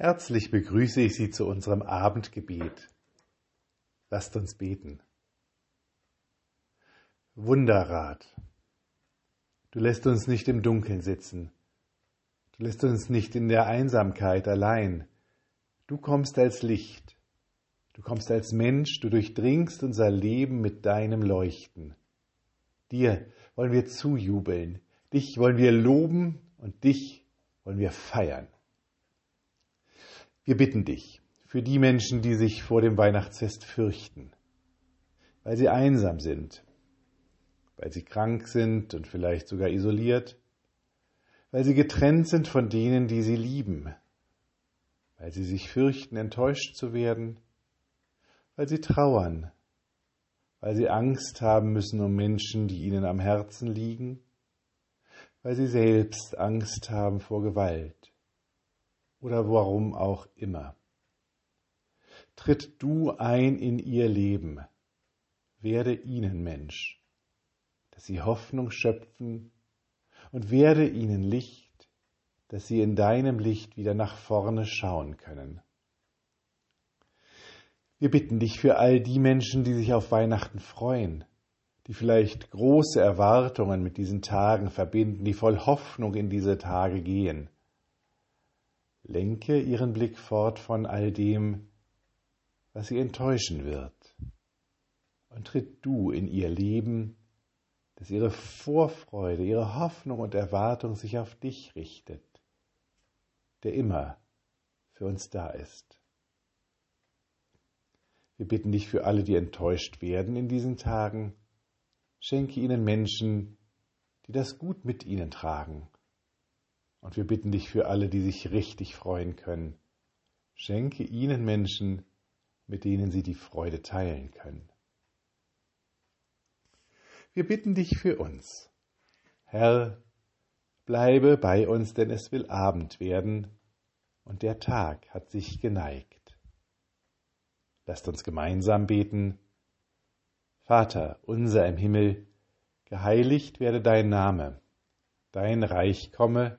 Herzlich begrüße ich Sie zu unserem Abendgebet. Lasst uns beten. Wunderrat, du lässt uns nicht im Dunkeln sitzen, du lässt uns nicht in der Einsamkeit allein, du kommst als Licht, du kommst als Mensch, du durchdringst unser Leben mit deinem Leuchten. Dir wollen wir zujubeln, dich wollen wir loben und dich wollen wir feiern. Wir bitten dich für die Menschen, die sich vor dem Weihnachtsfest fürchten, weil sie einsam sind, weil sie krank sind und vielleicht sogar isoliert, weil sie getrennt sind von denen, die sie lieben, weil sie sich fürchten, enttäuscht zu werden, weil sie trauern, weil sie Angst haben müssen um Menschen, die ihnen am Herzen liegen, weil sie selbst Angst haben vor Gewalt oder warum auch immer. Tritt du ein in ihr Leben, werde ihnen Mensch, dass sie Hoffnung schöpfen und werde ihnen Licht, dass sie in deinem Licht wieder nach vorne schauen können. Wir bitten dich für all die Menschen, die sich auf Weihnachten freuen, die vielleicht große Erwartungen mit diesen Tagen verbinden, die voll Hoffnung in diese Tage gehen lenke ihren Blick fort von all dem, was sie enttäuschen wird, und tritt du in ihr Leben, dass ihre Vorfreude, ihre Hoffnung und Erwartung sich auf dich richtet, der immer für uns da ist. Wir bitten dich für alle, die enttäuscht werden in diesen Tagen, schenke ihnen Menschen, die das Gut mit ihnen tragen und wir bitten dich für alle, die sich richtig freuen können. Schenke ihnen Menschen, mit denen sie die Freude teilen können. Wir bitten dich für uns. Herr, bleibe bei uns, denn es will Abend werden und der Tag hat sich geneigt. Lasst uns gemeinsam beten. Vater unser im Himmel, geheiligt werde dein Name, dein Reich komme,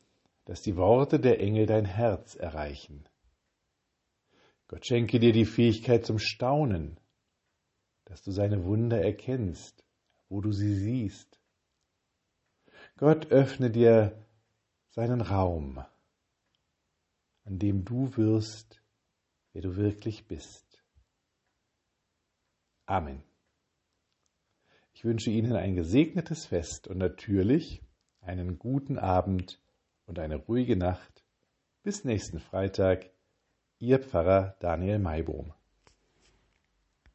dass die Worte der Engel dein Herz erreichen. Gott schenke dir die Fähigkeit zum Staunen, dass du seine Wunder erkennst, wo du sie siehst. Gott öffne dir seinen Raum, an dem du wirst, wer du wirklich bist. Amen. Ich wünsche Ihnen ein gesegnetes Fest und natürlich einen guten Abend und eine ruhige Nacht. Bis nächsten Freitag, Ihr Pfarrer Daniel Maibohm.